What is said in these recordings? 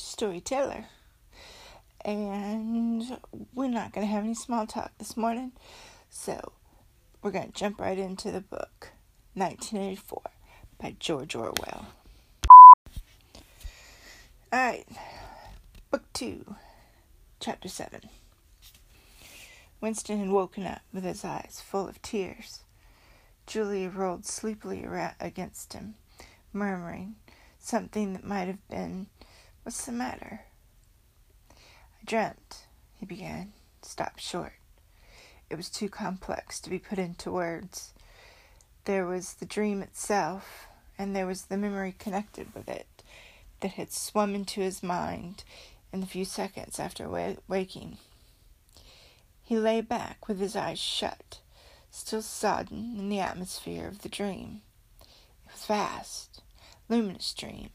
storyteller. And we're not going to have any small talk this morning. So we're going to jump right into the book 1984 by George Orwell. Alright, Book 2, Chapter 7. Winston had woken up with his eyes full of tears. Julia rolled sleepily against him, murmuring something that might have been, What's the matter? I dreamt, he began, stopped short. It was too complex to be put into words. There was the dream itself, and there was the memory connected with it that had swum into his mind in the few seconds after waking. He lay back with his eyes shut, still sodden in the atmosphere of the dream. It was vast, luminous dream,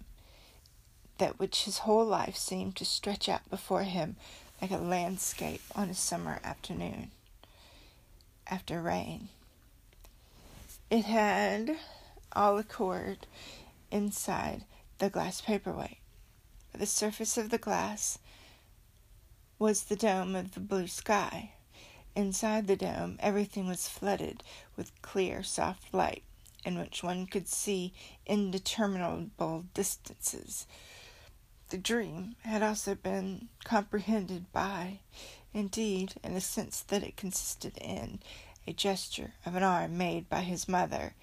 that which his whole life seemed to stretch out before him like a landscape on a summer afternoon after rain. It had all occurred inside the glass paperweight. The surface of the glass was the dome of the blue sky. Inside the dome, everything was flooded with clear, soft light, in which one could see indeterminable distances. The dream had also been comprehended by, indeed, in a sense that it consisted in, a gesture of an arm made by his mother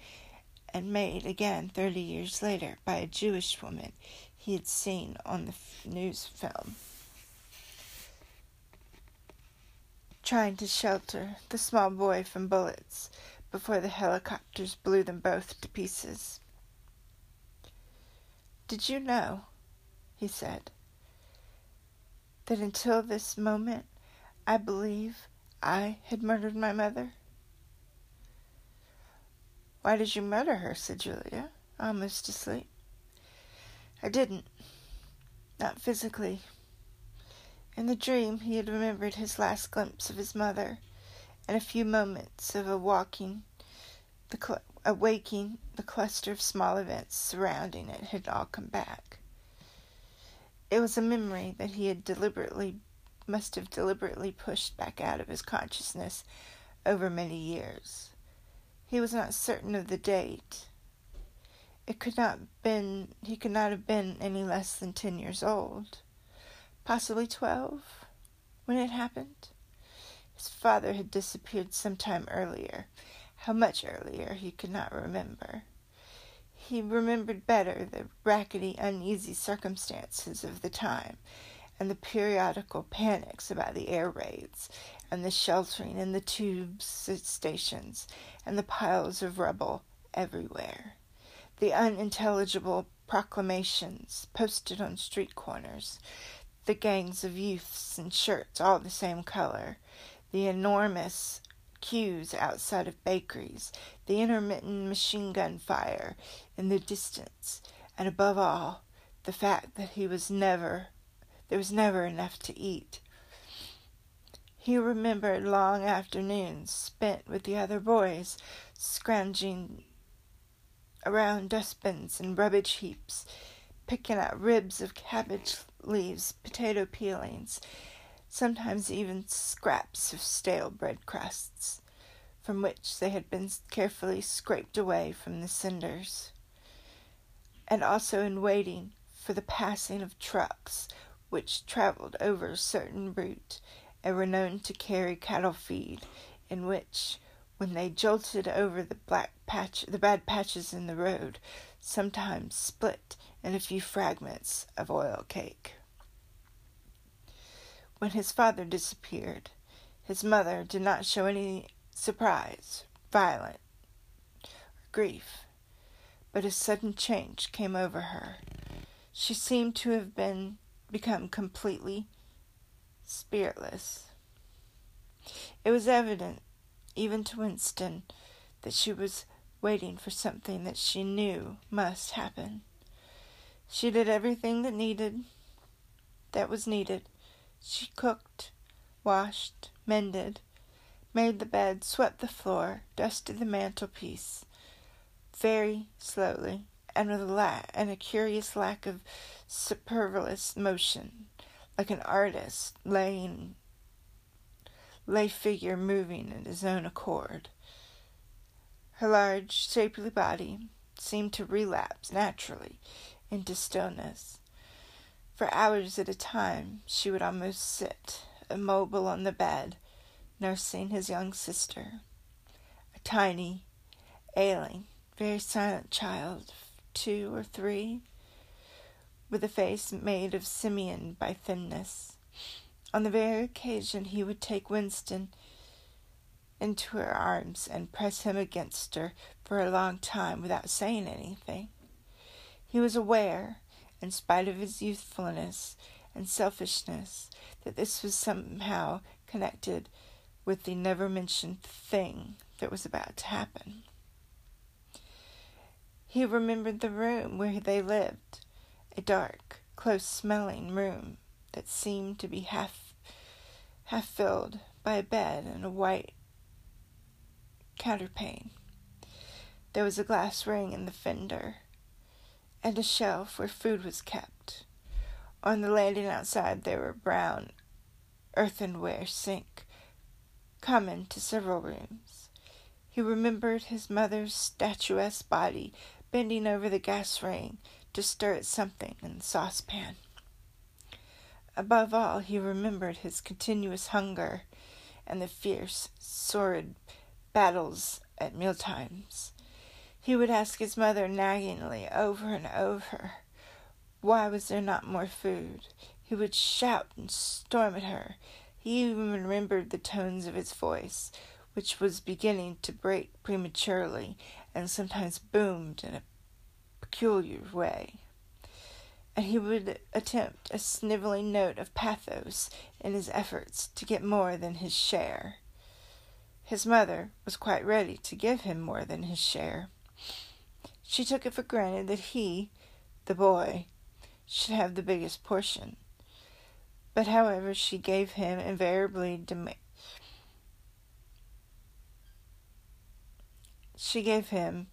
and made again thirty years later by a Jewish woman he had seen on the news film. Trying to shelter the small boy from bullets before the helicopters blew them both to pieces. Did you know, he said, that until this moment I believe I had murdered my mother? Why did you murder her? said Julia, almost asleep. I didn't. Not physically. In the dream, he had remembered his last glimpse of his mother, and a few moments of a walking, the cl- awaking, the cluster of small events surrounding it had all come back. It was a memory that he had deliberately, must have deliberately pushed back out of his consciousness over many years. He was not certain of the date. It could not been he could not have been any less than ten years old. Possibly twelve when it happened. His father had disappeared some time earlier. How much earlier he could not remember. He remembered better the rackety, uneasy circumstances of the time, and the periodical panics about the air raids, and the sheltering in the tube stations, and the piles of rubble everywhere. The unintelligible proclamations posted on street corners, the gangs of youths in shirts all the same color, the enormous queues outside of bakeries, the intermittent machine gun fire in the distance, and above all, the fact that he was never there was never enough to eat. He remembered long afternoons spent with the other boys, scrounging around dustbins and rubbish heaps, picking out ribs of cabbage leaves, potato peelings, sometimes even scraps of stale bread crusts, from which they had been carefully scraped away from the cinders, and also in waiting for the passing of trucks which traveled over a certain route and were known to carry cattle feed, in which, when they jolted over the black patch, the bad patches in the road, sometimes split in a few fragments of oil cake. When his father disappeared, his mother did not show any surprise, violence, or grief, but a sudden change came over her. She seemed to have been become completely spiritless. It was evident, even to Winston, that she was waiting for something that she knew must happen. She did everything that needed that was needed. She cooked, washed, mended, made the bed, swept the floor, dusted the mantelpiece, very slowly and with a la- and a curious lack of superfluous motion, like an artist laying lay figure moving at his own accord. Her large, shapely body seemed to relapse naturally into stillness. For hours at a time, she would almost sit, immobile on the bed, nursing his young sister, a tiny, ailing, very silent child, two or three, with a face made of simian by thinness. On the very occasion he would take Winston into her arms and press him against her for a long time without saying anything. He was aware, in spite of his youthfulness and selfishness, that this was somehow connected with the never mentioned thing that was about to happen. He remembered the room where they lived, a dark, close smelling room that seemed to be half half filled by a bed and a white counterpane. There was a glass ring in the fender, and a shelf where food was kept. On the landing outside there were brown earthenware sink, common to several rooms. He remembered his mother's statuesque body bending over the gas ring to stir at something in the saucepan. Above all, he remembered his continuous hunger and the fierce, sordid battles at mealtimes. He would ask his mother naggingly over and over, why was there not more food? He would shout and storm at her. He even remembered the tones of his voice, which was beginning to break prematurely and sometimes boomed in a peculiar way and he would attempt a sniveling note of pathos in his efforts to get more than his share. His mother was quite ready to give him more than his share. She took it for granted that he, the boy, should have the biggest portion. But however she gave him invariably dem- she gave him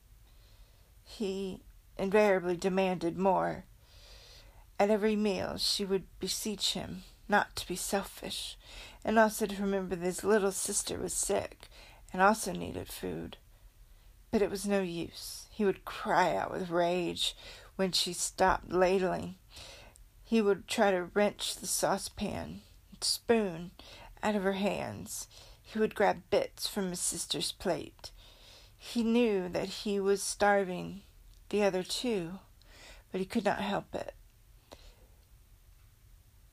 he invariably demanded more at every meal, she would beseech him not to be selfish, and also to remember that his little sister was sick and also needed food. But it was no use. He would cry out with rage when she stopped ladling. He would try to wrench the saucepan spoon out of her hands. He would grab bits from his sister's plate. He knew that he was starving the other two, but he could not help it.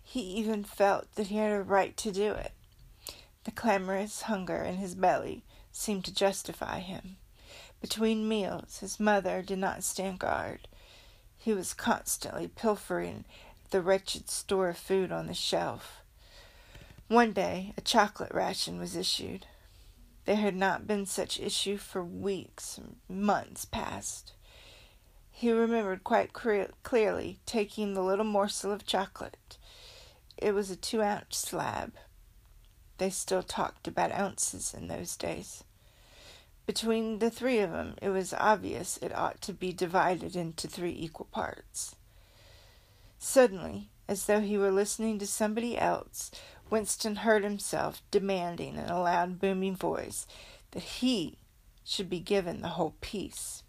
He even felt that he had a right to do it. The clamorous hunger in his belly seemed to justify him. Between meals, his mother did not stand guard. He was constantly pilfering the wretched store of food on the shelf. One day, a chocolate ration was issued. There had not been such issue for weeks, months past. He remembered quite clearly taking the little morsel of chocolate it was a two ounce slab. They still talked about ounces in those days. Between the three of them, it was obvious it ought to be divided into three equal parts. Suddenly, as though he were listening to somebody else, Winston heard himself demanding in a loud, booming voice that he should be given the whole piece.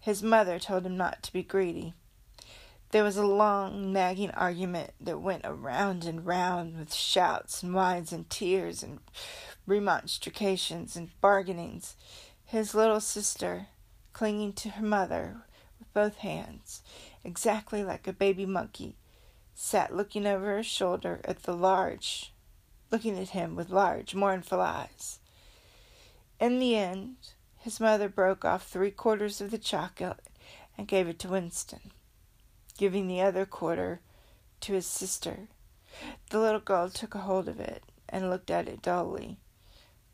His mother told him not to be greedy. There was a long, nagging argument that went around and round with shouts and whines and tears and remonstrations and bargainings. His little sister, clinging to her mother with both hands, exactly like a baby monkey, sat looking over her shoulder at the large, looking at him with large, mournful eyes. In the end, his mother broke off three quarters of the chocolate and gave it to Winston giving the other quarter to his sister. The little girl took a hold of it and looked at it dully,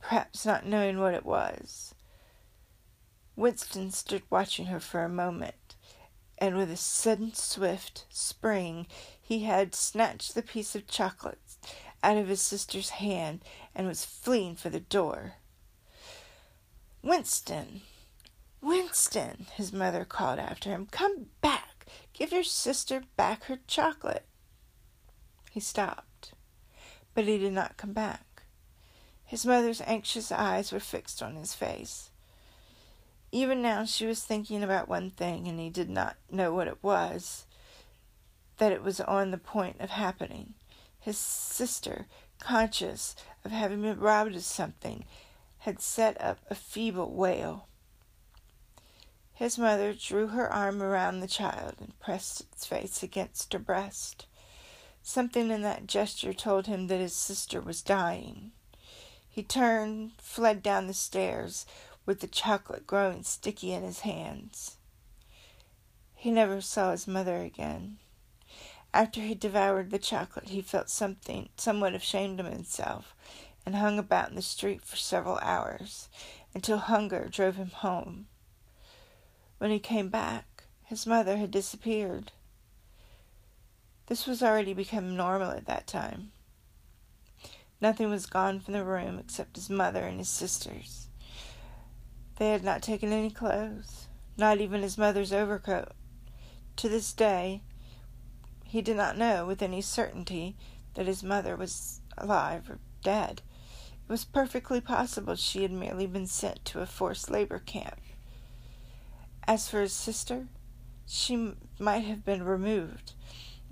perhaps not knowing what it was. Winston stood watching her for a moment, and with a sudden swift spring he had snatched the piece of chocolate out of his sister's hand and was fleeing for the door. Winston, Winston, his mother called after him, come back. Give your sister back her chocolate. He stopped, but he did not come back. His mother's anxious eyes were fixed on his face. Even now she was thinking about one thing, and he did not know what it was, that it was on the point of happening. His sister, conscious of having been robbed of something, had set up a feeble wail. His mother drew her arm around the child and pressed its face against her breast. Something in that gesture told him that his sister was dying. He turned, fled down the stairs, with the chocolate growing sticky in his hands. He never saw his mother again. After he devoured the chocolate, he felt something somewhat ashamed of himself and hung about in the street for several hours until hunger drove him home. When he came back, his mother had disappeared. This was already become normal at that time. Nothing was gone from the room except his mother and his sisters. They had not taken any clothes, not even his mother's overcoat. To this day, he did not know with any certainty that his mother was alive or dead. It was perfectly possible she had merely been sent to a forced labor camp. As for his sister, she might have been removed,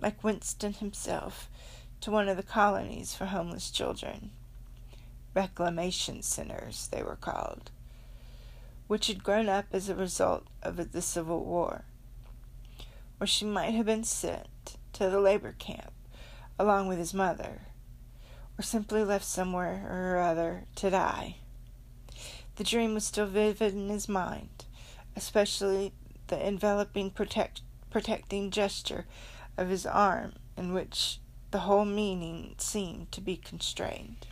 like Winston himself, to one of the colonies for homeless children. Reclamation centers, they were called which had grown up as a result of the Civil War, or she might have been sent to the labor camp along with his mother, or simply left somewhere or other to die. The dream was still vivid in his mind, especially the enveloping protect, protecting gesture of his arm, in which the whole meaning seemed to be constrained.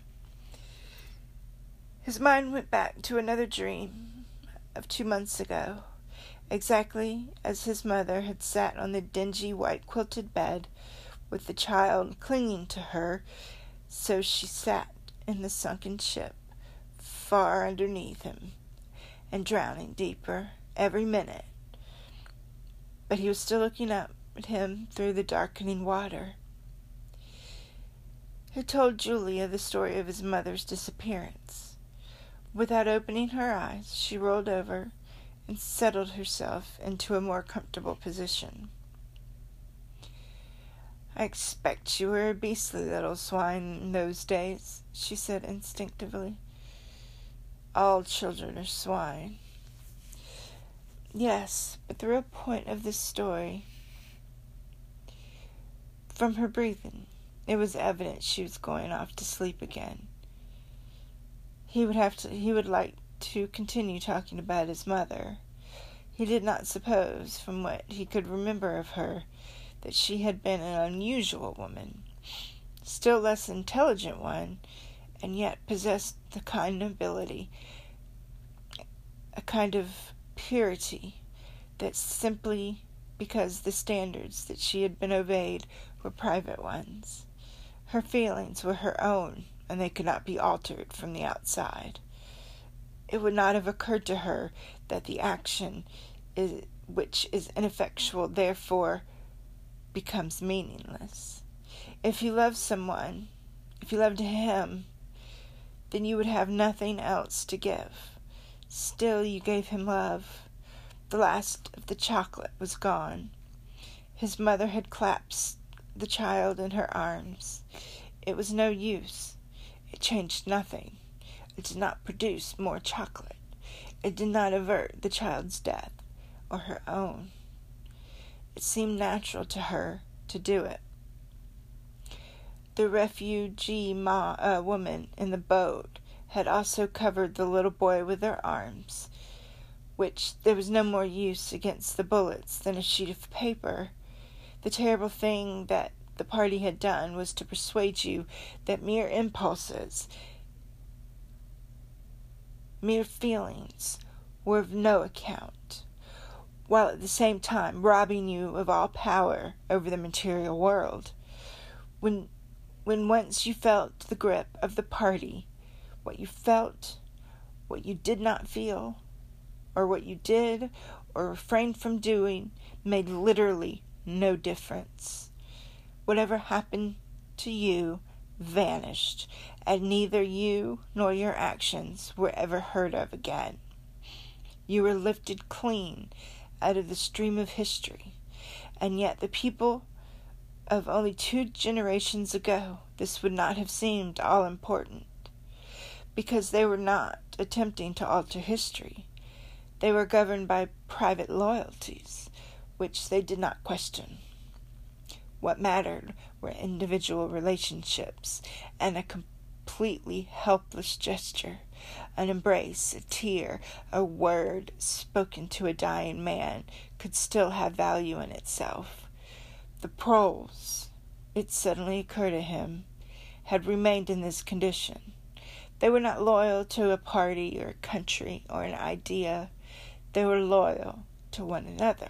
His mind went back to another dream of two months ago, exactly as his mother had sat on the dingy white quilted bed with the child clinging to her, so she sat in the sunken ship, far underneath him, and drowning deeper every minute. But he was still looking up at him through the darkening water. He told Julia the story of his mother's disappearance. Without opening her eyes, she rolled over and settled herself into a more comfortable position. I expect you were a beastly little swine in those days, she said instinctively. All children are swine. Yes, but the real point of this story. From her breathing, it was evident she was going off to sleep again. He would have to he would like to continue talking about his mother. He did not suppose, from what he could remember of her, that she had been an unusual woman, still less intelligent one, and yet possessed the kind of ability, a kind of purity, that simply because the standards that she had been obeyed were private ones. Her feelings were her own, and they could not be altered from the outside. It would not have occurred to her that the action is, which is ineffectual therefore becomes meaningless. If you love someone, if you loved him, then you would have nothing else to give. Still, you gave him love. The last of the chocolate was gone. His mother had clasped the child in her arms. It was no use. It changed nothing. It did not produce more chocolate. It did not avert the child's death or her own. It seemed natural to her to do it. The refugee ma, uh, woman in the boat had also covered the little boy with her arms, which there was no more use against the bullets than a sheet of paper. The terrible thing that the party had done was to persuade you that mere impulses, mere feelings, were of no account, while at the same time robbing you of all power over the material world. When, when once you felt the grip of the party, what you felt, what you did not feel, or what you did or refrained from doing made literally no difference. Whatever happened to you vanished, and neither you nor your actions were ever heard of again. You were lifted clean out of the stream of history, and yet the people of only two generations ago this would not have seemed all important, because they were not attempting to alter history. They were governed by private loyalties, which they did not question. What mattered were individual relationships and a completely helpless gesture, an embrace, a tear, a word spoken to a dying man could still have value in itself. The proles, it suddenly occurred to him, had remained in this condition. They were not loyal to a party or a country or an idea. They were loyal to one another.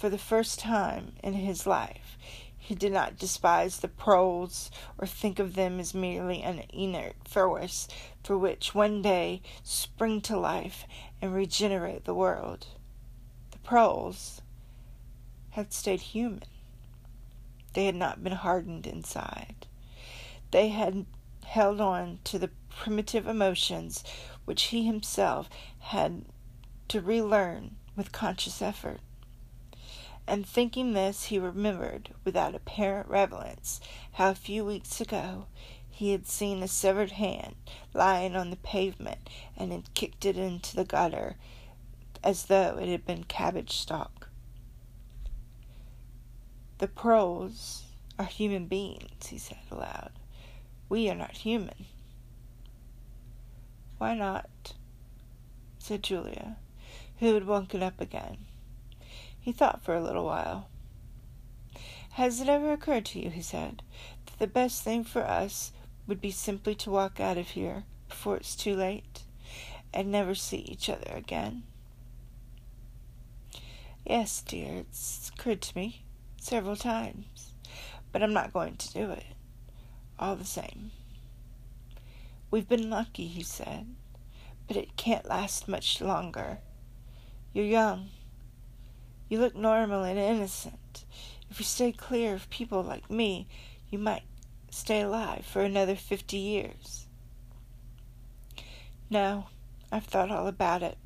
For the first time in his life, he did not despise the proles or think of them as merely an inert force for which one day spring to life and regenerate the world. The proles had stayed human. They had not been hardened inside. They had held on to the primitive emotions which he himself had to relearn with conscious effort and thinking this, he remembered, without apparent relevance, how a few weeks ago he had seen a severed hand lying on the pavement and had kicked it into the gutter as though it had been cabbage stalk. The proles are human beings, he said aloud. We are not human. Why not? said Julia, who had woken up again. He thought for a little while. Has it ever occurred to you, he said, that the best thing for us would be simply to walk out of here before it's too late and never see each other again? Yes, dear, it's occurred to me several times, but I'm not going to do it. All the same. We've been lucky, he said, but it can't last much longer. You're young you look normal and innocent. If you stay clear of people like me, you might stay alive for another fifty years. No, I've thought all about it.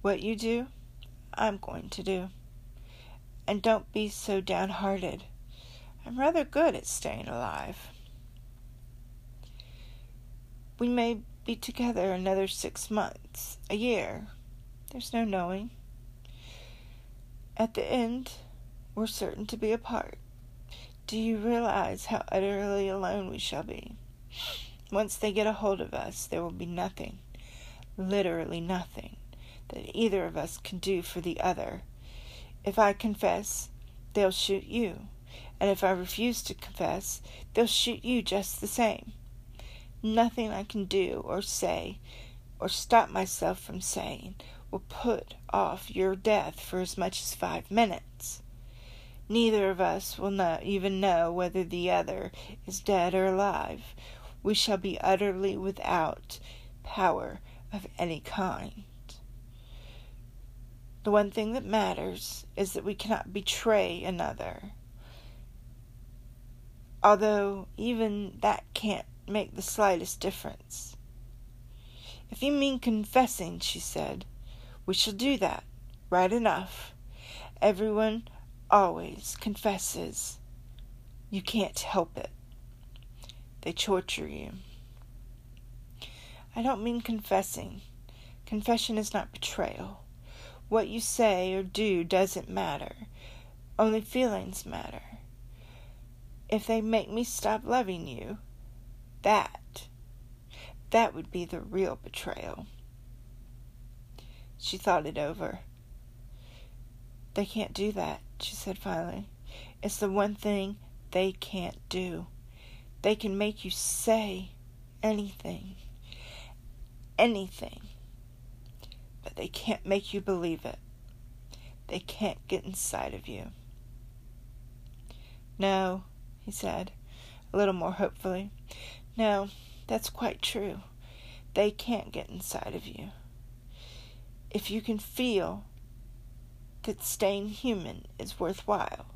What you do, I'm going to do. And don't be so downhearted. I'm rather good at staying alive. We may be together another six months, a year. There's no knowing. At the end, we're certain to be apart. Do you realize how utterly alone we shall be? Once they get a hold of us, there will be nothing, literally nothing, that either of us can do for the other. If I confess, they'll shoot you, and if I refuse to confess, they'll shoot you just the same. Nothing I can do or say, or stop myself from saying, will put off your death for as much as five minutes. Neither of us will not even know whether the other is dead or alive. We shall be utterly without power of any kind. The one thing that matters is that we cannot betray another. Although even that can't make the slightest difference. If you mean confessing, she said, we shall do that. Right enough. Everyone always confesses. You can't help it. They torture you. I don't mean confessing. Confession is not betrayal. What you say or do doesn't matter. Only feelings matter. If they make me stop loving you, that, that would be the real betrayal. She thought it over. They can't do that, she said finally. It's the one thing they can't do. They can make you say anything. Anything. But they can't make you believe it. They can't get inside of you. No, he said, a little more hopefully. No, that's quite true. They can't get inside of you. If you can feel that staying human is worthwhile,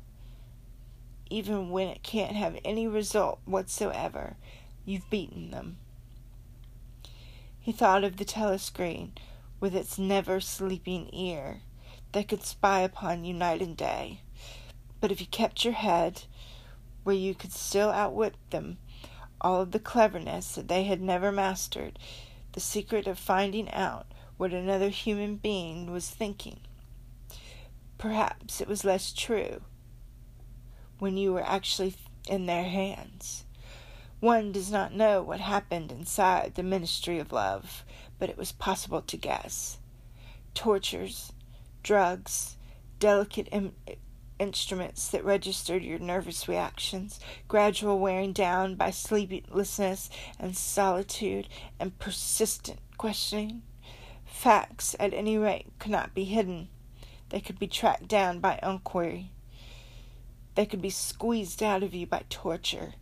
even when it can't have any result whatsoever, you've beaten them. He thought of the telescreen with its never sleeping ear that could spy upon you night and day. But if you kept your head where you could still outwit them, all of the cleverness that they had never mastered, the secret of finding out what another human being was thinking. Perhaps it was less true when you were actually in their hands. One does not know what happened inside the ministry of love, but it was possible to guess. Tortures, drugs, delicate Im- instruments that registered your nervous reactions, gradual wearing down by sleeplessness and solitude and persistent questioning. Facts, at any rate, could not be hidden. They could be tracked down by inquiry. They could be squeezed out of you by torture.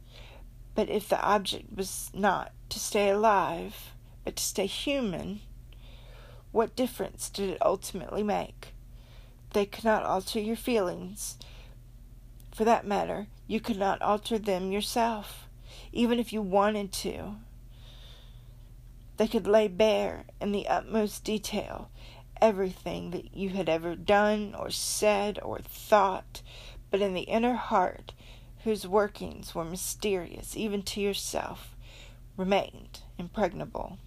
But if the object was not to stay alive, but to stay human, what difference did it ultimately make? They could not alter your feelings. For that matter, you could not alter them yourself, even if you wanted to. They could lay bare in the utmost detail everything that you had ever done or said or thought, but in the inner heart, whose workings were mysterious even to yourself, remained impregnable.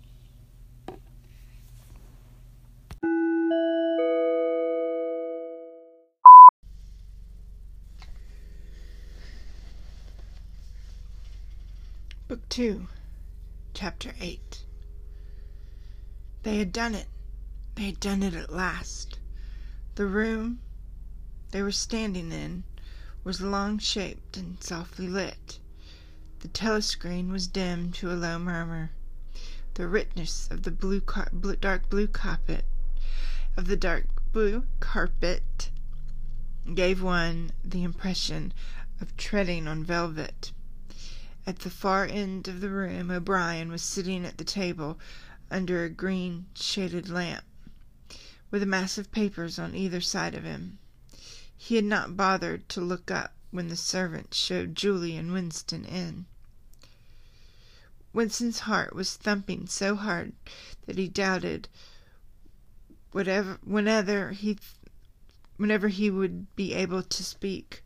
Book 2, Chapter 8 They had done it. They had done it at last. The room they were standing in was long shaped and softly lit. The telescreen was dim to a low murmur. The richness of the blue, car- blue dark blue carpet of the dark blue carpet gave one the impression of treading on velvet. At the far end of the room O'Brien was sitting at the table under a green shaded lamp, with a mass of papers on either side of him. He had not bothered to look up when the servant showed Julie and Winston in. Winston's heart was thumping so hard that he doubted whatever whenever he whenever he would be able to speak.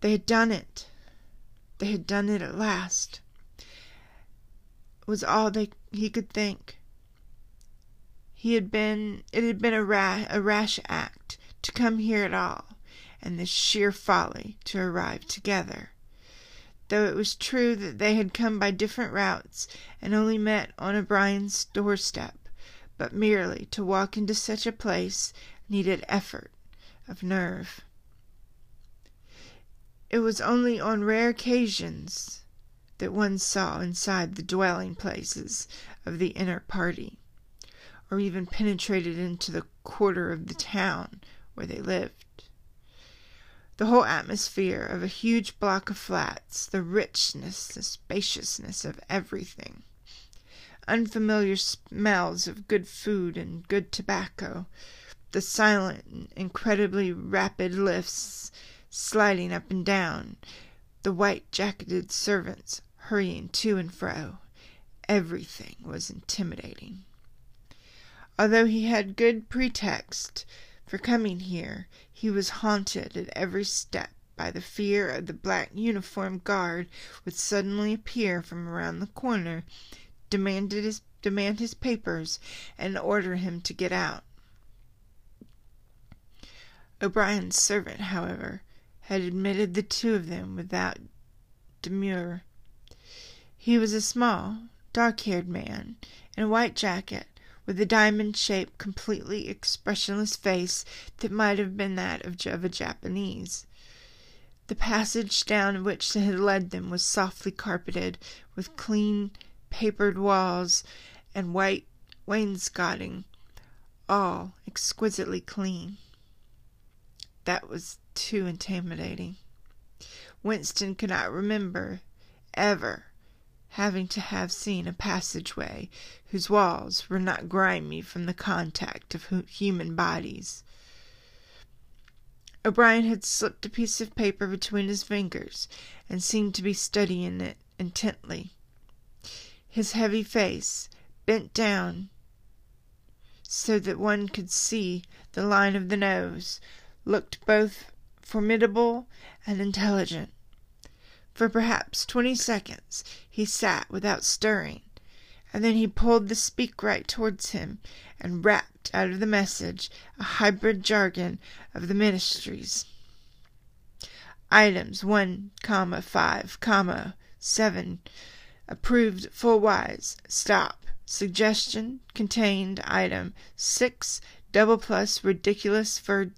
They had done it. They had done it at last. Was all they he could think. He had been it had been a rash, a rash act to come here at all, and the sheer folly to arrive together. Though it was true that they had come by different routes and only met on O'Brien's doorstep, but merely to walk into such a place needed effort of nerve. It was only on rare occasions that one saw inside the dwelling places of the inner party, or even penetrated into the quarter of the town where they lived. The whole atmosphere of a huge block of flats, the richness, the spaciousness of everything, unfamiliar smells of good food and good tobacco, the silent and incredibly rapid lifts sliding up and down, the white jacketed servants hurrying to and fro, everything was intimidating. Although he had good pretext for coming here, he was haunted at every step by the fear of the black uniformed guard would suddenly appear from around the corner, demand his, demand his papers, and order him to get out. O'Brien's servant, however, had admitted the two of them without demur. He was a small, dark-haired man in a white jacket with a diamond-shaped, completely expressionless face that might have been that of, of a Japanese. The passage down which they had led them was softly carpeted with clean papered walls and white wainscoting, all exquisitely clean. That was too intimidating. Winston could not remember ever having to have seen a passageway whose walls were not grimy from the contact of human bodies. O'Brien had slipped a piece of paper between his fingers and seemed to be studying it intently. His heavy face, bent down so that one could see the line of the nose, looked both formidable and intelligent. For perhaps twenty seconds he sat without stirring, and then he pulled the speakwrite towards him and rapped out of the message a hybrid jargon of the ministries. Items 1, comma, 5, comma, 7 approved full wise. Stop. Suggestion contained item 6 doubleplus ridiculous vir-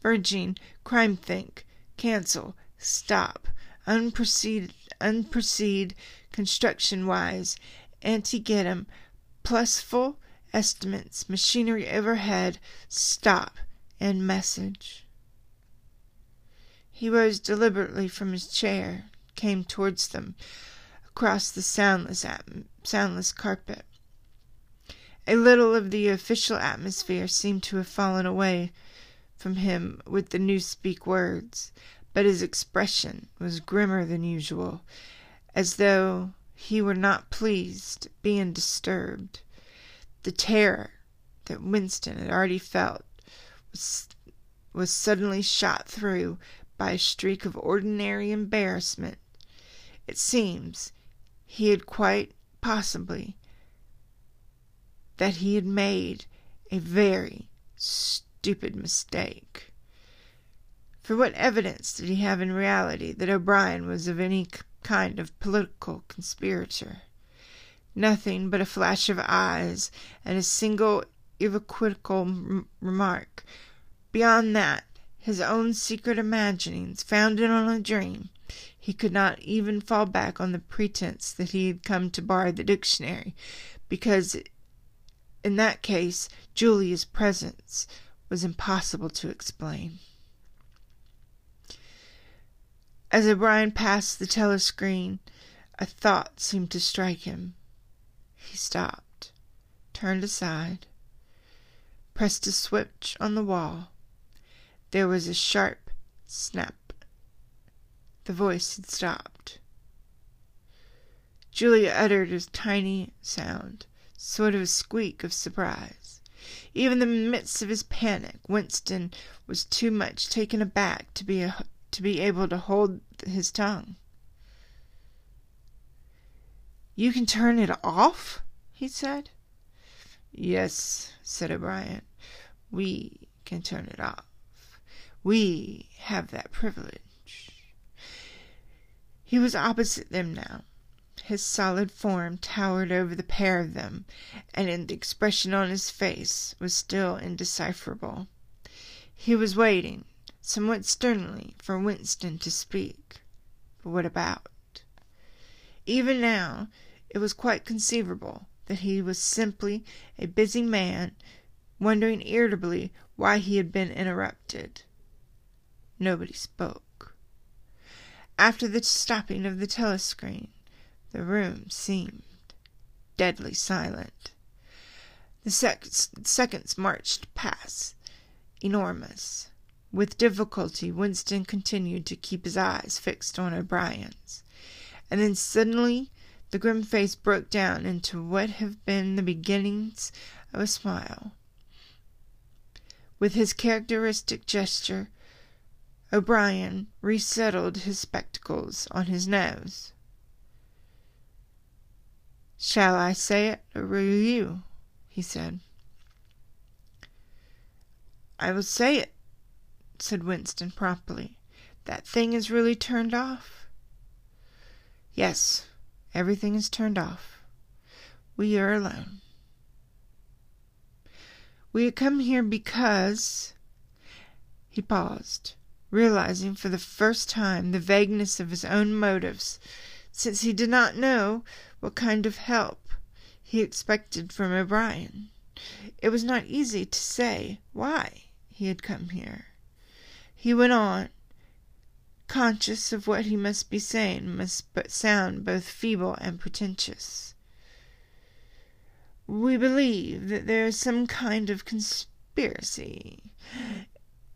virgin crimethink cancel stop unproceed, unproceed construction wise, anti getum, plusful estimates, machinery overhead, stop, and message. He rose deliberately from his chair, came towards them, across the soundless, soundless carpet. A little of the official atmosphere seemed to have fallen away from him with the Newspeak words, but his expression was grimmer than usual, as though he were not pleased being disturbed. The terror that Winston had already felt was, was suddenly shot through by a streak of ordinary embarrassment. It seems he had quite possibly that he had made a very stupid mistake. For what evidence did he have in reality that O'Brien was of any kind of political conspirator? Nothing but a flash of eyes and a single equivocal remark. Beyond that, his own secret imaginings, founded on a dream, he could not even fall back on the pretense that he had come to borrow the dictionary, because in that case Julia's presence was impossible to explain. As O'Brien passed the telescreen, a thought seemed to strike him. He stopped, turned aside, pressed a switch on the wall. There was a sharp snap. The voice had stopped. Julia uttered a tiny sound, sort of a squeak of surprise. Even in the midst of his panic, Winston was too much taken aback to be a to be able to hold his tongue. You can turn it off? he said. Yes, said O'Brien. We can turn it off. We have that privilege. He was opposite them now. His solid form towered over the pair of them, and the expression on his face was still indecipherable. He was waiting, somewhat sternly, for Winston to speak. But what about? Even now, it was quite conceivable that he was simply a busy man wondering irritably why he had been interrupted. Nobody spoke. After the stopping of the telescreen, the room seemed deadly silent. The sec- seconds marched past, enormous. With difficulty Winston continued to keep his eyes fixed on O'Brien's, and then suddenly the grim face broke down into what have been the beginnings of a smile. With his characteristic gesture, O'Brien resettled his spectacles on his nose. Shall I say it, or will you? he said. I will say it, said Winston promptly. That thing is really turned off? Yes, everything is turned off. We are alone. We had come here because. He paused, realizing for the first time the vagueness of his own motives, since he did not know what kind of help he expected from O'Brien. It was not easy to say why he had come here. He went on, conscious of what he must be saying, must sound both feeble and pretentious. We believe that there is some kind of conspiracy,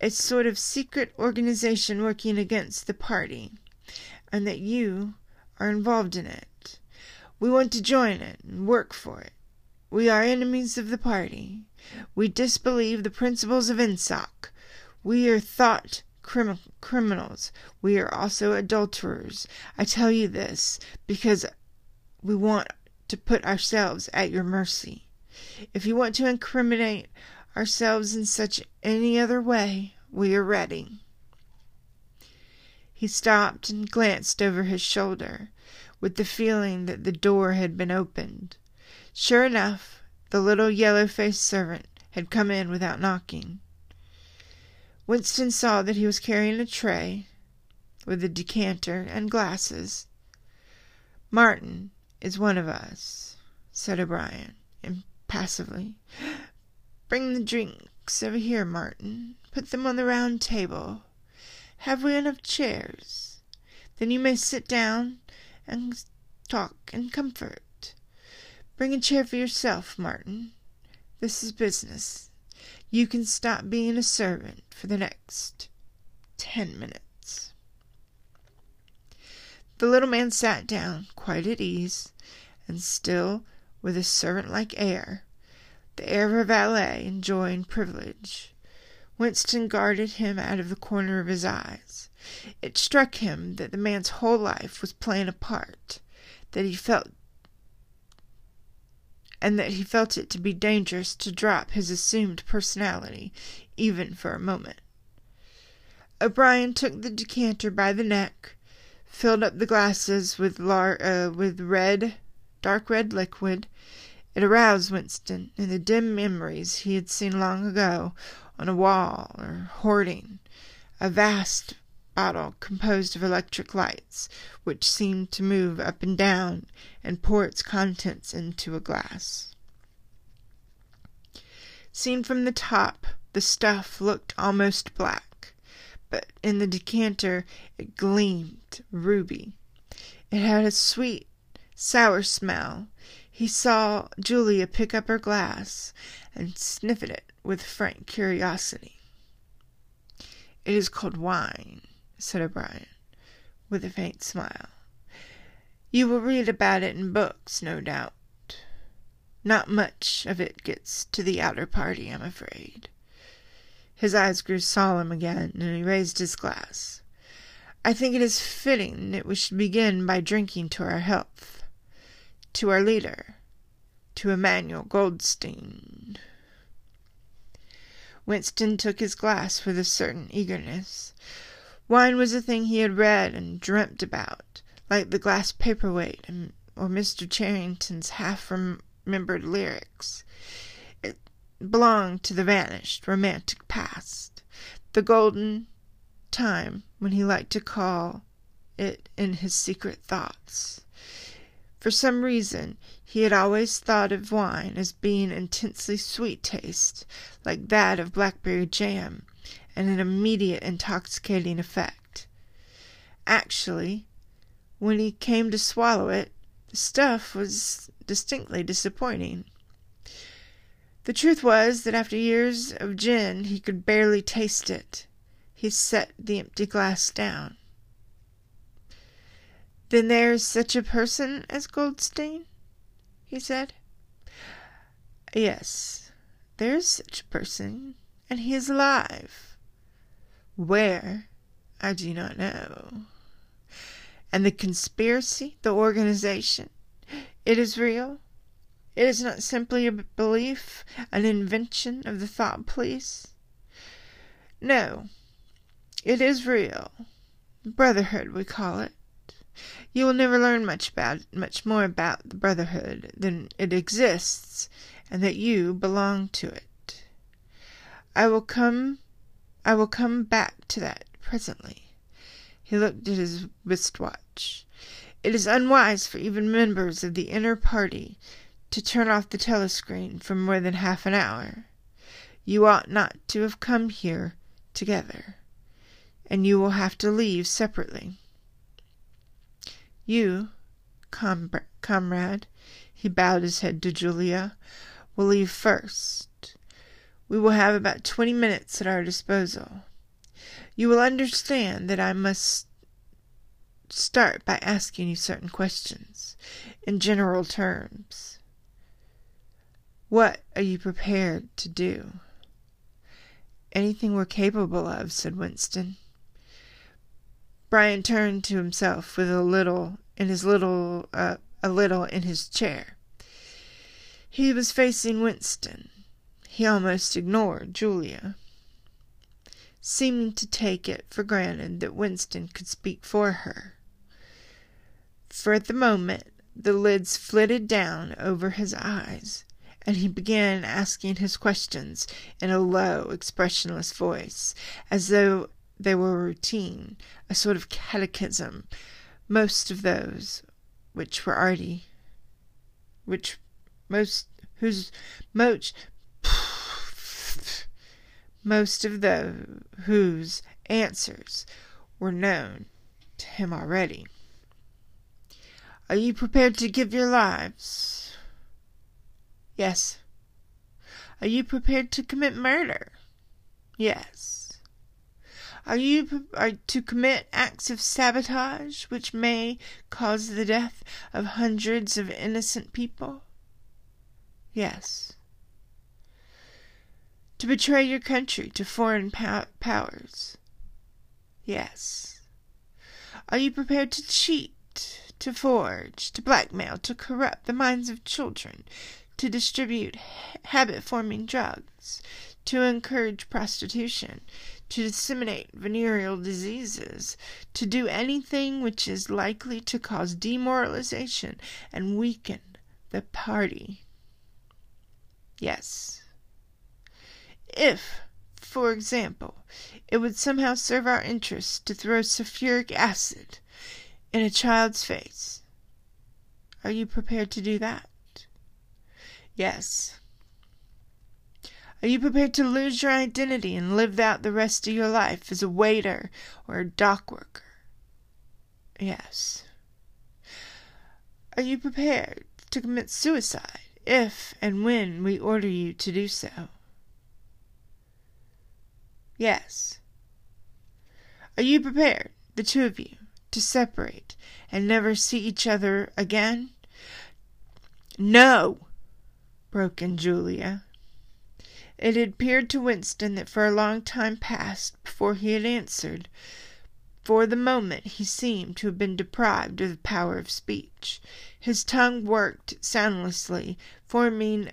a sort of secret organization working against the party, and that you are involved in it. We want to join it and work for it. We are enemies of the party. We disbelieve the principles of Ingsoc. We are thought crim- criminals. We are also adulterers. I tell you this because we want to put ourselves at your mercy. If you want to incriminate ourselves in such any other way, we are ready. He stopped and glanced over his shoulder, with the feeling that the door had been opened. Sure enough, the little yellow faced servant had come in without knocking. Winston saw that he was carrying a tray with a decanter and glasses. Martin is one of us, said O'Brien, impassively. Bring the drinks over here, Martin. Put them on the round table. Have we enough chairs? Then you may sit down and talk in comfort. Bring a chair for yourself, Martin. This is business. You can stop being a servant for the next ten minutes. The little man sat down, quite at ease, and still with a servant like air, the air of a valet enjoying privilege. Winston guarded him out of the corner of his eyes. It struck him that the man's whole life was playing a part, that he felt and that he felt it to be dangerous to drop his assumed personality, even for a moment. O'Brien took the decanter by the neck, filled up the glasses with lar- uh, with red, dark red liquid. It aroused Winston in the dim memories he had seen long ago on a wall or hoarding, a vast bottle composed of electric lights, which seemed to move up and down and pour its contents into a glass. Seen from the top, the stuff looked almost black, but in the decanter it gleamed ruby. It had a sweet, sour smell. He saw Julia pick up her glass and sniff at it with frank curiosity. It is called wine, said O'Brien, with a faint smile. You will read about it in books, no doubt. Not much of it gets to the outer party, I'm afraid. His eyes grew solemn again, and he raised his glass. I think it is fitting that we should begin by drinking to our health, to our leader, to Emmanuel Goldstein. Winston took his glass with a certain eagerness. Wine was a thing he had read and dreamt about, like the glass paperweight and, or Mr. Charrington's half remembered lyrics. Belonged to the vanished, romantic past, the golden time when he liked to call it in his secret thoughts. For some reason, he had always thought of wine as being intensely sweet taste, like that of blackberry jam, and an immediate intoxicating effect. Actually, when he came to swallow it, the stuff was distinctly disappointing. The truth was that after years of gin he could barely taste it. He set the empty glass down. Then there is such a person as Goldstein? he said. Yes, there is such a person, and he is alive. Where, I do not know. And the conspiracy, the organization, it is real. It is not simply a belief, an invention of the thought police. No, it is real. Brotherhood, we call it. You will never learn much about much more about the brotherhood than it exists and that you belong to it. I will come I will come back to that presently. He looked at his wristwatch. It is unwise for even members of the inner party to turn off the telescreen for more than half an hour. You ought not to have come here together. and you will have to leave separately. You, com- comrade, he bowed his head to Julia, will leave first. We will have about twenty minutes at our disposal. You will understand that I must start by asking you certain questions in general terms. What are you prepared to do? Anything we're capable of, said Winston. Brian turned to himself with a little in his little uh, a little in his chair. He was facing Winston. He almost ignored Julia, seeming to take it for granted that Winston could speak for her. For at the moment the lids flitted down over his eyes, and he began asking his questions in a low, expressionless voice, as though they were routine, a sort of catechism, most of those which were already, which most, whose, most, most of those whose answers were known to him already. Are you prepared to give your lives? Yes. Are you prepared to commit murder? Yes. Are you are to commit acts of sabotage which may cause the death of hundreds of innocent people? Yes. To betray your country to foreign pow- powers? Yes. Are you prepared to cheat, to forge, to blackmail, to corrupt the minds of children, to distribute habit forming drugs, to encourage prostitution, to disseminate venereal diseases, to do anything which is likely to cause demoralization and weaken the party. Yes. If, for example, it would somehow serve our interests to throw sulfuric acid in a child's face, are you prepared to do that? Yes. Are you prepared to lose your identity and live out the rest of your life as a waiter or a dock worker? Yes. Are you prepared to commit suicide if and when we order you to do so? Yes. Are you prepared, the two of you, to separate and never see each other again? No, broke in Julia. It had appeared to Winston that for a long time past, before he had answered, for the moment he seemed to have been deprived of the power of speech. His tongue worked soundlessly, forming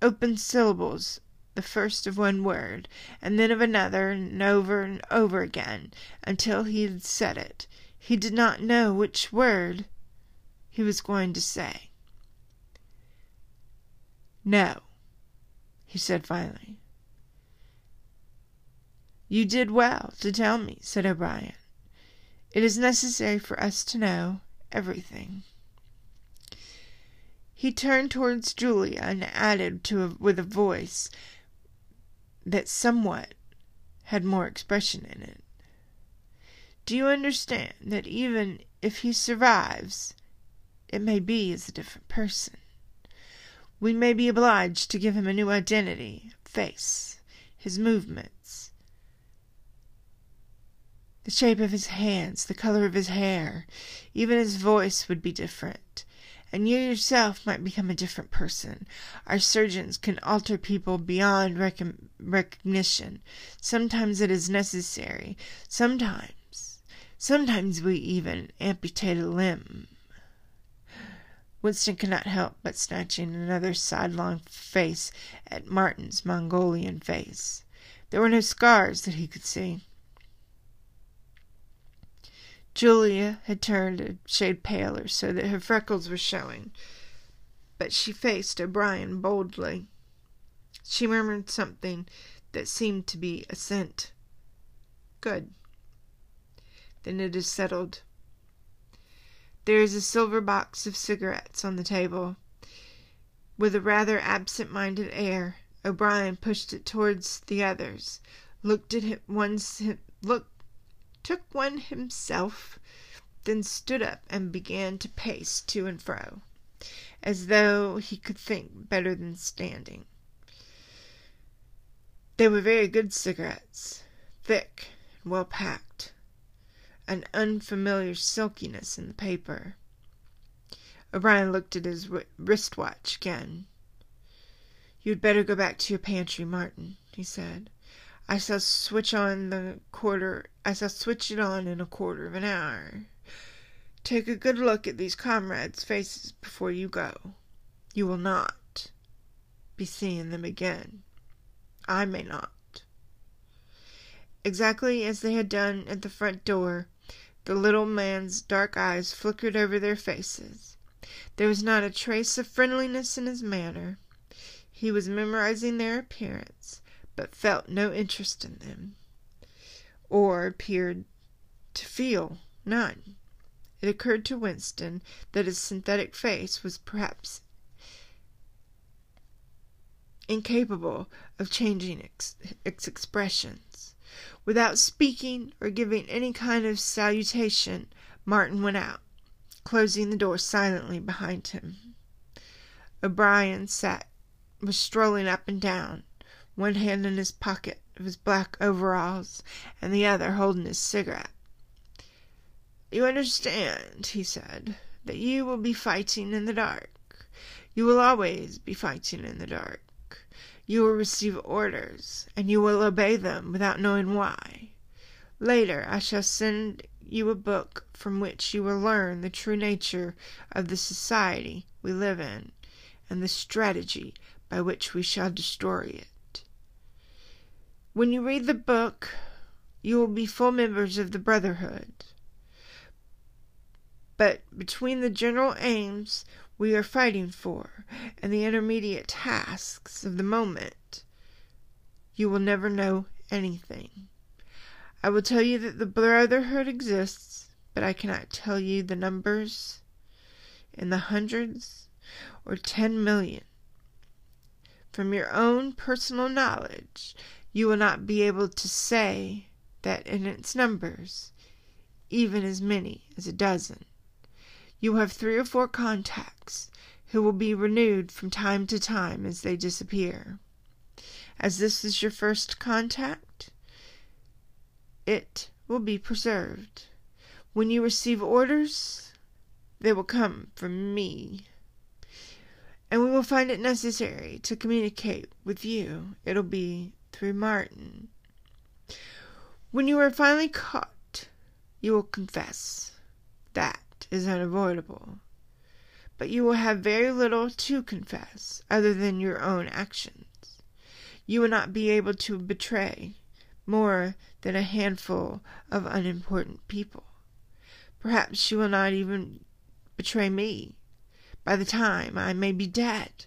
open syllables, the first of one word, and then of another, and over and over again, until he had said it. He did not know which word he was going to say. No he said finally. You did well to tell me, said O'Brien. It is necessary for us to know everything. He turned towards Julia and added to a, with a voice that somewhat had more expression in it. Do you understand that even if he survives, it may be as a different person? We may be obliged to give him a new identity, face, his movements, the shape of his hands, the color of his hair, even his voice would be different. And you yourself might become a different person. Our surgeons can alter people beyond rec- recognition. Sometimes it is necessary. Sometimes, sometimes we even amputate a limb. Winston could not help but snatching another sidelong face at Martin's Mongolian face. There were no scars that he could see. Julia had turned a shade paler so that her freckles were showing, but she faced O'Brien boldly. She murmured something that seemed to be assent. Good. Then it is settled. There is a silver box of cigarettes on the table. With a rather absent minded air, O'Brien pushed it towards the others, looked at him once, looked took one himself, then stood up and began to pace to and fro, as though he could think better than standing. They were very good cigarettes, thick and well packed, an unfamiliar silkiness in the paper. O'Brien looked at his wristwatch again. You'd better go back to your pantry, Martin, he said. I shall switch on the quarter I shall switch it on in a quarter of an hour. Take a good look at these comrades' faces before you go. You will not be seeing them again. I may not. Exactly as they had done at the front door, the little man's dark eyes flickered over their faces. There was not a trace of friendliness in his manner. He was memorizing their appearance, but felt no interest in them, or appeared to feel none. It occurred to Winston that his synthetic face was perhaps incapable of changing its, its expressions. Without speaking or giving any kind of salutation, Martin went out, closing the door silently behind him. O'Brien sat was strolling up and down, one hand in his pocket of his black overalls and the other holding his cigarette. You understand, he said, that you will be fighting in the dark. You will always be fighting in the dark. You will receive orders, and you will obey them without knowing why. Later I shall send you a book from which you will learn the true nature of the society we live in and the strategy by which we shall destroy it. When you read the book, you will be full members of the Brotherhood. But between the general aims we are fighting for and the intermediate tasks of the moment, you will never know anything. I will tell you that the Brotherhood exists, but I cannot tell you the numbers in the hundreds or ten million. From your own personal knowledge, you will not be able to say that in its numbers, even as many as a dozen. You have three or four contacts who will be renewed from time to time as they disappear. As this is your first contact, it will be preserved. When you receive orders, they will come from me and we will find it necessary to communicate with you. It'll be through Martin. When you are finally caught, you will confess. That is unavoidable. But you will have very little to confess other than your own actions. You will not be able to betray more than a handful of unimportant people. Perhaps you will not even betray me by the time I may be dead,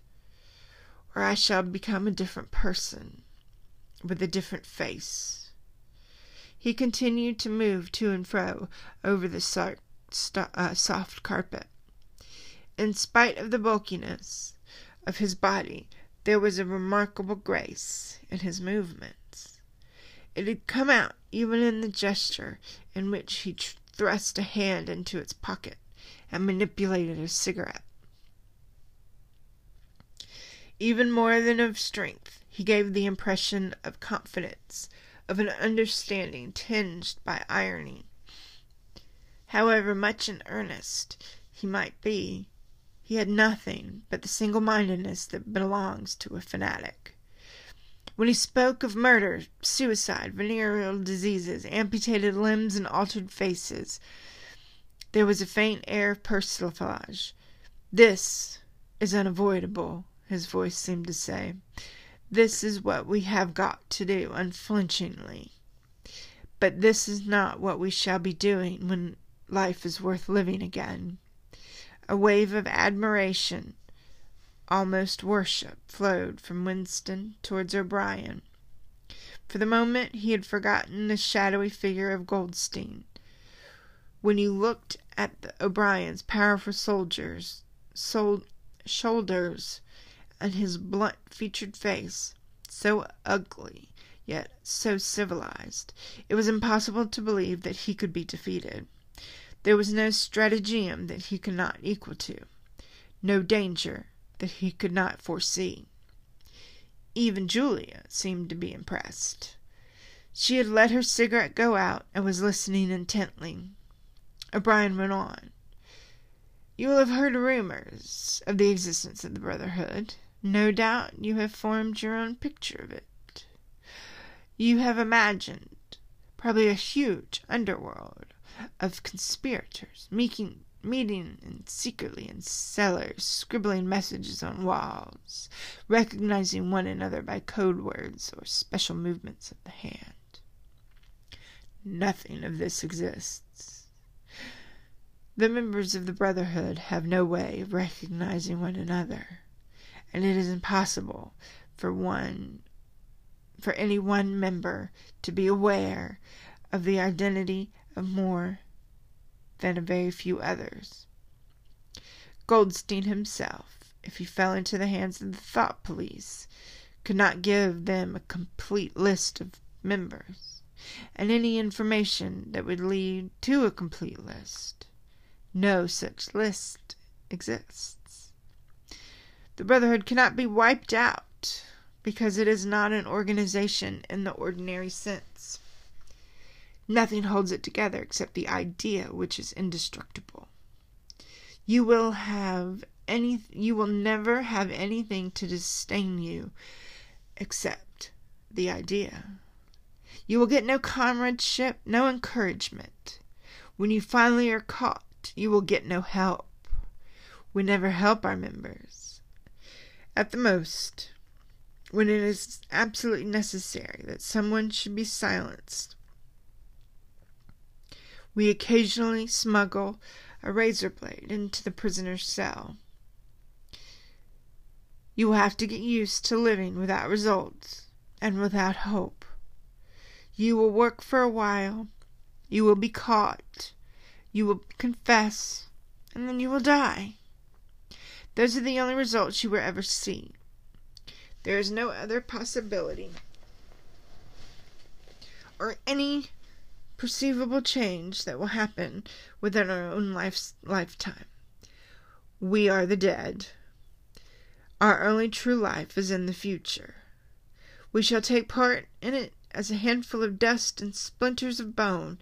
or I shall become a different person with a different face. He continued to move to and fro over the soft, uh, soft carpet. In spite of the bulkiness of his body, there was a remarkable grace in his movements. It had come out even in the gesture in which he thrust a hand into its pocket and manipulated a cigarette. Even more than of strength, he gave the impression of confidence, of an understanding tinged by irony. However much in earnest he might be, he had nothing but the single mindedness that belongs to a fanatic. When he spoke of murder, suicide, venereal diseases, amputated limbs, and altered faces, there was a faint air of persiflage. This is unavoidable his voice seemed to say. This is what we have got to do unflinchingly. But this is not what we shall be doing when life is worth living again. A wave of admiration, almost worship, flowed from Winston towards O'Brien. For the moment he had forgotten the shadowy figure of Goldstein. When he looked at the O'Brien's powerful soldiers, sol- shoulders, and his blunt featured face, so ugly, yet so civilized, it was impossible to believe that he could be defeated. There was no stratagem that he could not equal to, no danger that he could not foresee. Even Julia seemed to be impressed. She had let her cigarette go out and was listening intently. O'Brien went on. You will have heard rumors of the existence of the Brotherhood. No doubt you have formed your own picture of it. You have imagined probably a huge underworld of conspirators meeting, meeting in secretly in cellars, scribbling messages on walls, recognizing one another by code words or special movements of the hand. Nothing of this exists. The members of the Brotherhood have no way of recognizing one another, and it is impossible for one for any one member to be aware of the identity of more than a very few others. Goldstein himself, if he fell into the hands of the thought police, could not give them a complete list of members, and any information that would lead to a complete list. No such list exists. The Brotherhood cannot be wiped out because it is not an organization in the ordinary sense. Nothing holds it together except the idea, which is indestructible. You will have any you will never have anything to disdain you except the idea. You will get no comradeship, no encouragement. When you finally are caught, you will get no help. We never help our members. At the most, when it is absolutely necessary that someone should be silenced, we occasionally smuggle a razor blade into the prisoner's cell. You will have to get used to living without results and without hope. You will work for a while, you will be caught, you will confess, and then you will die. Those are the only results you will ever see. There is no other possibility or any perceivable change that will happen within our own life's lifetime. We are the dead. Our only true life is in the future. We shall take part in it as a handful of dust and splinters of bone,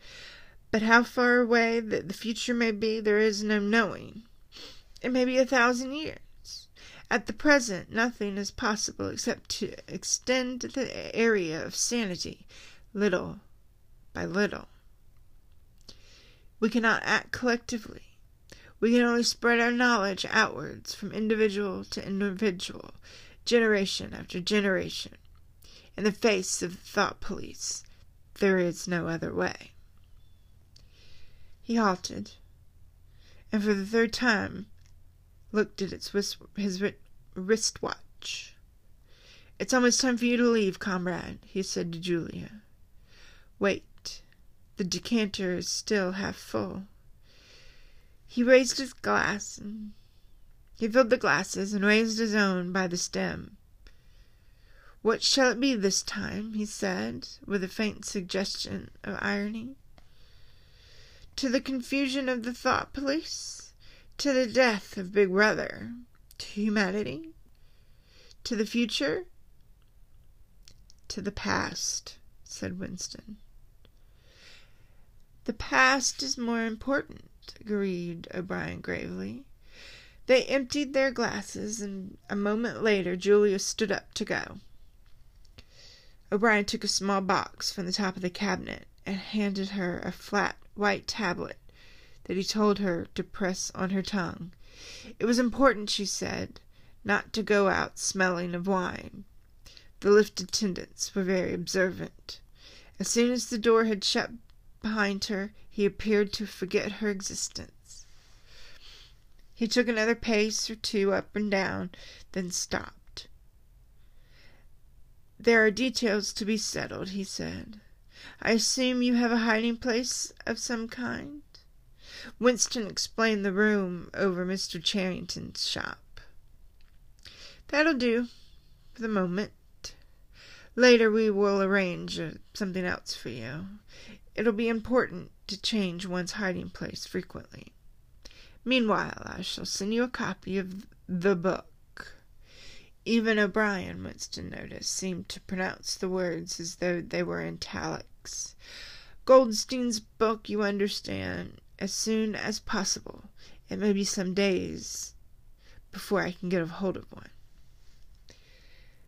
but how far away that the future may be there is no knowing. It may be a thousand years. At the present, nothing is possible except to extend the area of sanity little by little. We cannot act collectively. We can only spread our knowledge outwards from individual to individual, generation after generation. In the face of the thought police, there is no other way. He halted, and for the third time looked at its his wristwatch. It's almost time for you to leave, comrade, he said to Julia. Wait. The decanter is still half full. He raised his glass and he filled the glasses and raised his own by the stem. What shall it be this time? he said, with a faint suggestion of irony. To the confusion of the thought police? To the death of Big Brother? To humanity? To the future? To the past, said Winston. The past is more important, agreed O'Brien gravely. They emptied their glasses, and a moment later Julia stood up to go. O'Brien took a small box from the top of the cabinet and handed her a flat white tablet that he told her to press on her tongue. It was important, she said, not to go out smelling of wine. The lift attendants were very observant. As soon as the door had shut behind her, he appeared to forget her existence. He took another pace or two up and down, then stopped. There are details to be settled, he said. I assume you have a hiding place of some kind? Winston explained the room over Mr. Charrington's shop. That'll do for the moment. Later we will arrange uh, something else for you. It'll be important to change one's hiding place frequently. Meanwhile, I shall send you a copy of the book. Even O'Brien, Winston noticed, seemed to pronounce the words as though they were italics. Goldstein's book, you understand, as soon as possible. It may be some days before I can get a hold of one.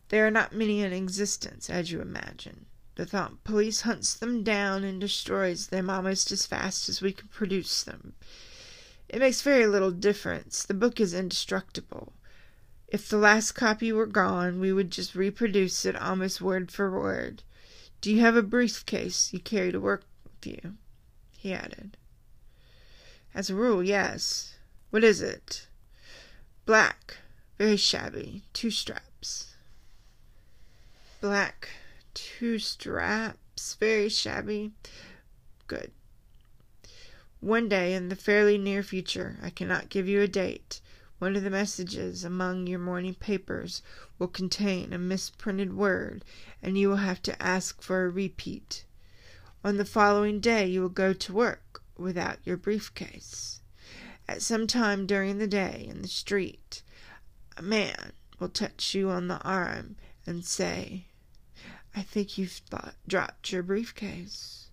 There are not many in existence, as you imagine. The thought police hunts them down and destroys them almost as fast as we can produce them. It makes very little difference. The book is indestructible. If the last copy were gone, we would just reproduce it almost word for word. Do you have a briefcase you carry to work with you? he added. As a rule, yes. What is it? Black, very shabby, two straps. Black, two straps, very shabby. Good. One day in the fairly near future, I cannot give you a date, one of the messages among your morning papers will contain a misprinted word, and you will have to ask for a repeat. On the following day you will go to work without your briefcase. At some time during the day in the street, a man will touch you on the arm and say, I think you've dropped your briefcase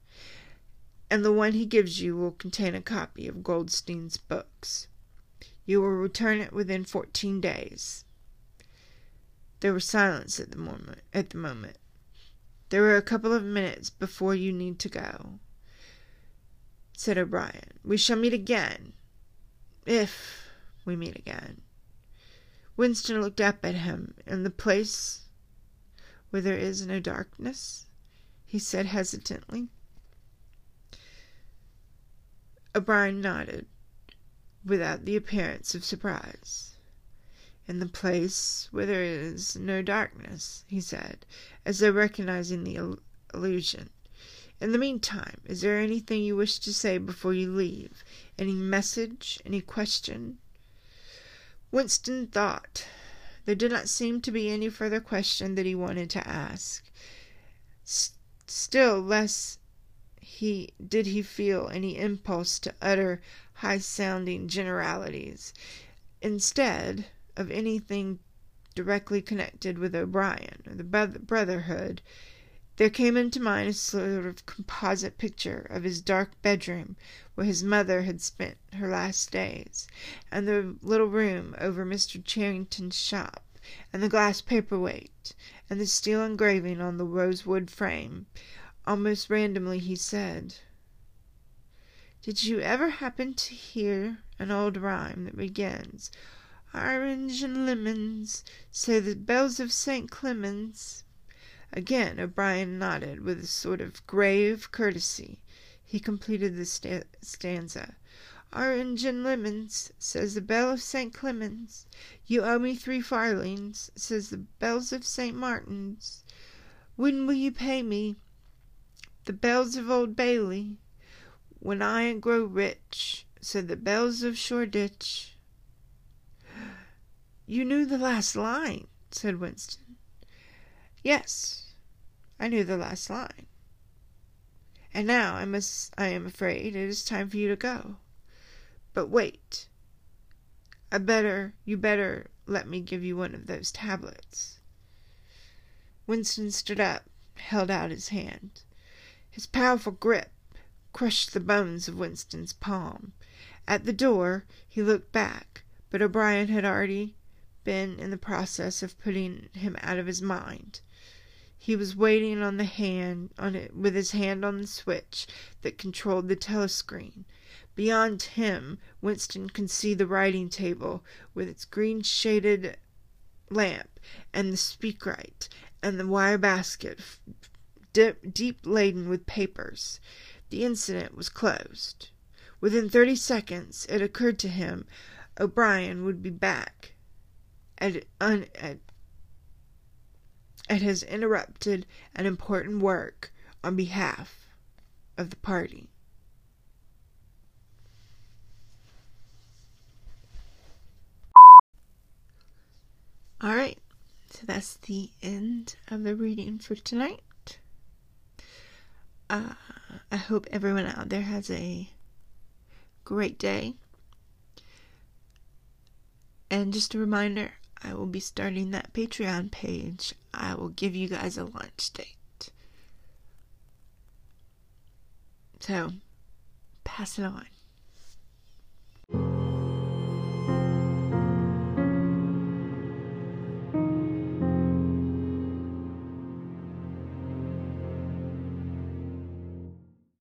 and the one he gives you will contain a copy of Goldstein's books. You will return it within fourteen days. There was silence at the moment. At the moment, there were a couple of minutes before you need to go. Said O'Brien, "We shall meet again, if we meet again." Winston looked up at him. "In the place where there is no darkness?" he said hesitantly. O'Brien nodded, without the appearance of surprise. "In the place where there is no darkness," he said, as though recognizing the allusion. "In the meantime, is there anything you wish to say before you leave? Any message? Any question?" Winston thought. There did not seem to be any further question that he wanted to ask. Still less he did he feel any impulse to utter high sounding generalities. Instead of anything directly connected with O'Brien or the Brotherhood, there came into mind a sort of composite picture of his dark bedroom where his mother had spent her last days, and the little room over Mr. Charrington's shop, and the glass paperweight, and the steel engraving on the rosewood frame, Almost randomly he said, Did you ever happen to hear an old rhyme that begins, Orange and lemons, say the bells of St. Clement's? Again O'Brien nodded with a sort of grave courtesy. He completed the sta- stanza. Orange and lemons, says the bell of St. Clement's. You owe me three farthings, says the bells of St. Martin's. When will you pay me? The bells of Old Bailey. When I grow rich, said the bells of Shoreditch. You knew the last line, said Winston. Yes, I knew the last line. And now I must I am afraid it is time for you to go. But wait. I better you better let me give you one of those tablets. Winston stood up, held out his hand. His powerful grip crushed the bones of Winston's palm. At the door he looked back, but O'Brien had already been in the process of putting him out of his mind. He was waiting on the hand on it with his hand on the switch that controlled the telescreen. Beyond him, Winston could see the writing table with its green shaded lamp and the speakwrite and the wire basket deep laden with papers. The incident was closed. Within thirty seconds it occurred to him O'Brien would be back at, un, at, at has interrupted an important work on behalf of the party. All right, So that's the end of the reading for tonight. Uh, I hope everyone out there has a great day. And just a reminder, I will be starting that Patreon page. I will give you guys a launch date. So, pass it on.